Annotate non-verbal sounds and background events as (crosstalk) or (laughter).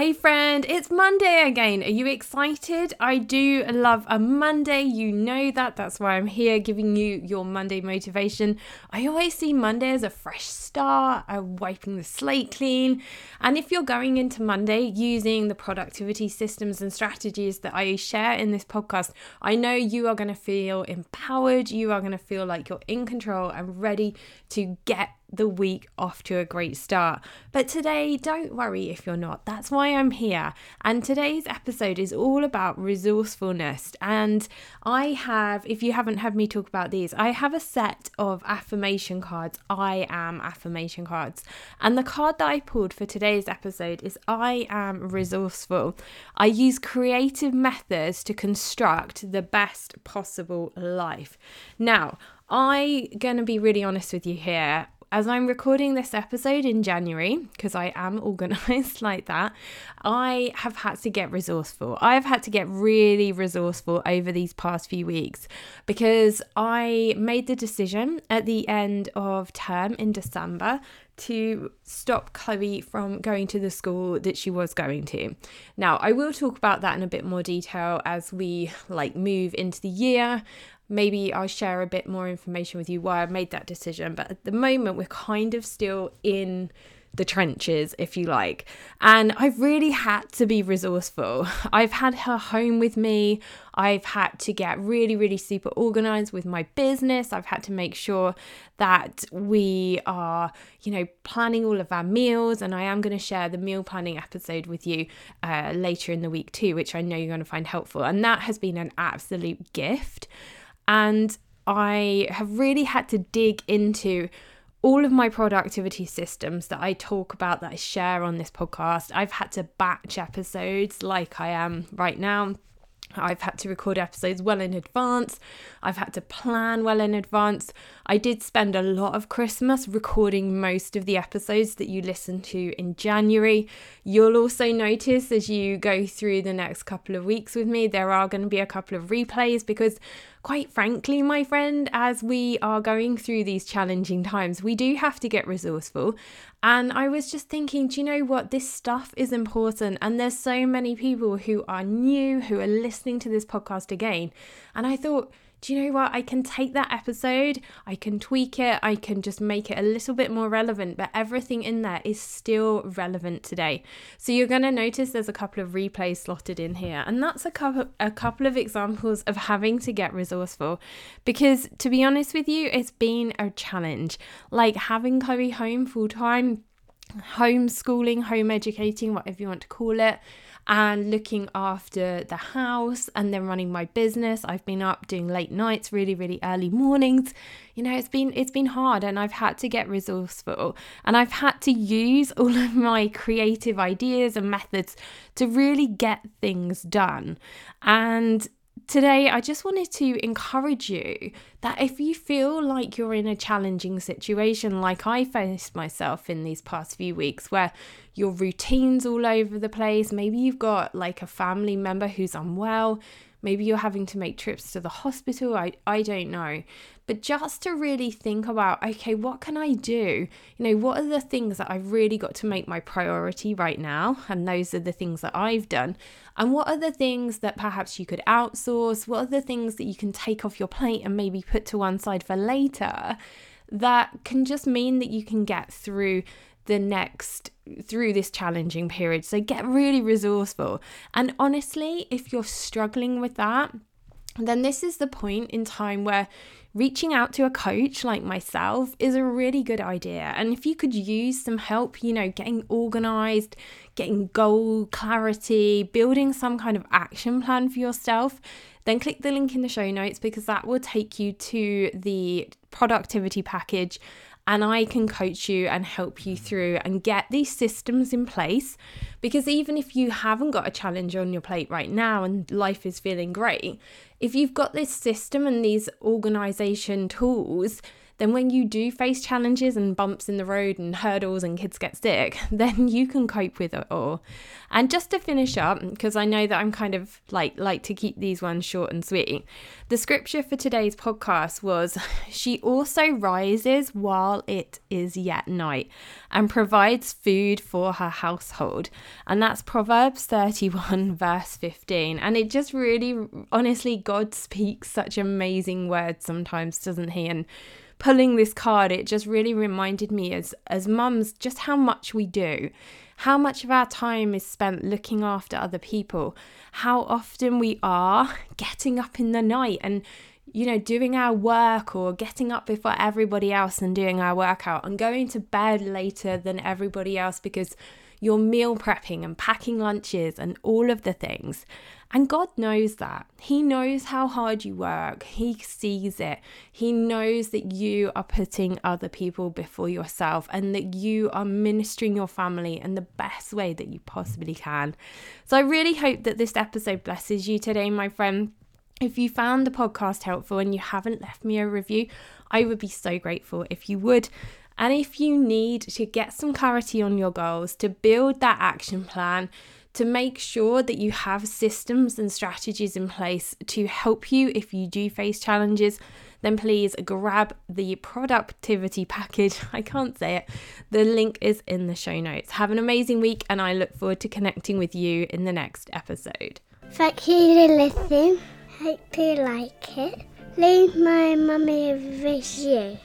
Hey friend, it's Monday again. Are you excited? I do love a Monday. You know that. That's why I'm here giving you your Monday motivation. I always see Monday as a fresh start, a wiping the slate clean. And if you're going into Monday using the productivity systems and strategies that I share in this podcast, I know you are going to feel empowered. You are going to feel like you're in control and ready to get the week off to a great start. But today, don't worry if you're not. That's why I'm here. And today's episode is all about resourcefulness. And I have, if you haven't heard me talk about these, I have a set of affirmation cards. I am affirmation cards. And the card that I pulled for today's episode is I am resourceful. I use creative methods to construct the best possible life. Now, I'm gonna be really honest with you here as I'm recording this episode in January, because I am (laughs) organized like that, I have had to get resourceful. I've had to get really resourceful over these past few weeks because I made the decision at the end of term in December to stop Chloe from going to the school that she was going to. Now, I will talk about that in a bit more detail as we like move into the year maybe I'll share a bit more information with you why I made that decision. But at the moment, we're kind of still in the trenches, if you like. And I've really had to be resourceful. (laughs) I've had her home with me. I've had to get really, really super organized with my business. I've had to make sure that we are, you know, planning all of our meals. And I am going to share the meal planning episode with you uh, later in the week too, which I know you're going to find helpful. And that has been an absolute gift. And I have really had to dig into all of my productivity systems that I talk about, that I share on this podcast. I've had to batch episodes like I am right now. I've had to record episodes well in advance. I've had to plan well in advance. I did spend a lot of Christmas recording most of the episodes that you listen to in January. You'll also notice as you go through the next couple of weeks with me, there are going to be a couple of replays because quite frankly, my friend, as we are going through these challenging times, we do have to get resourceful. And I was just thinking, do you know what? This stuff is important. And there's so many people who are new, who are listening to this podcast again. And I thought, do you know what? I can take that episode, I can tweak it, I can just make it a little bit more relevant, but everything in there is still relevant today. So you're going to notice there's a couple of replays slotted in here, and that's a couple a couple of examples of having to get resourceful because to be honest with you, it's been a challenge. Like having Chloe home full time, homeschooling, home educating, whatever you want to call it and looking after the house and then running my business. I've been up doing late nights, really, really early mornings. You know, it's been it's been hard and I've had to get resourceful and I've had to use all of my creative ideas and methods to really get things done. And Today, I just wanted to encourage you that if you feel like you're in a challenging situation, like I faced myself in these past few weeks, where your routine's all over the place, maybe you've got like a family member who's unwell, maybe you're having to make trips to the hospital, I, I don't know. But just to really think about, okay, what can I do? You know, what are the things that I've really got to make my priority right now? And those are the things that I've done. And what are the things that perhaps you could outsource? What are the things that you can take off your plate and maybe put to one side for later that can just mean that you can get through the next through this challenging period. So get really resourceful. And honestly, if you're struggling with that, then this is the point in time where reaching out to a coach like myself is a really good idea. And if you could use some help, you know, getting organized, getting goal clarity, building some kind of action plan for yourself, then click the link in the show notes because that will take you to the productivity package and I can coach you and help you through and get these systems in place. Because even if you haven't got a challenge on your plate right now and life is feeling great, if you've got this system and these organization tools, then when you do face challenges and bumps in the road and hurdles and kids get sick, (laughs) then you can cope with it all. And just to finish up, because I know that I'm kind of like like to keep these ones short and sweet, the scripture for today's podcast was (laughs) she also rises while it is yet night and provides food for her household. And that's Proverbs 31 (laughs) verse 15. And it just really honestly God speaks such amazing words sometimes, doesn't he? And pulling this card, it just really reminded me as as mums just how much we do. How much of our time is spent looking after other people, how often we are (laughs) getting up in the night and you know, doing our work or getting up before everybody else and doing our workout and going to bed later than everybody else because you're meal prepping and packing lunches and all of the things. And God knows that. He knows how hard you work. He sees it. He knows that you are putting other people before yourself and that you are ministering your family in the best way that you possibly can. So I really hope that this episode blesses you today, my friend. If you found the podcast helpful and you haven't left me a review, I would be so grateful if you would. And if you need to get some clarity on your goals, to build that action plan, to make sure that you have systems and strategies in place to help you if you do face challenges, then please grab the productivity package. (laughs) I can't say it. The link is in the show notes. Have an amazing week, and I look forward to connecting with you in the next episode. Thank you for listening. Hope you like it. Leave my mummy a review.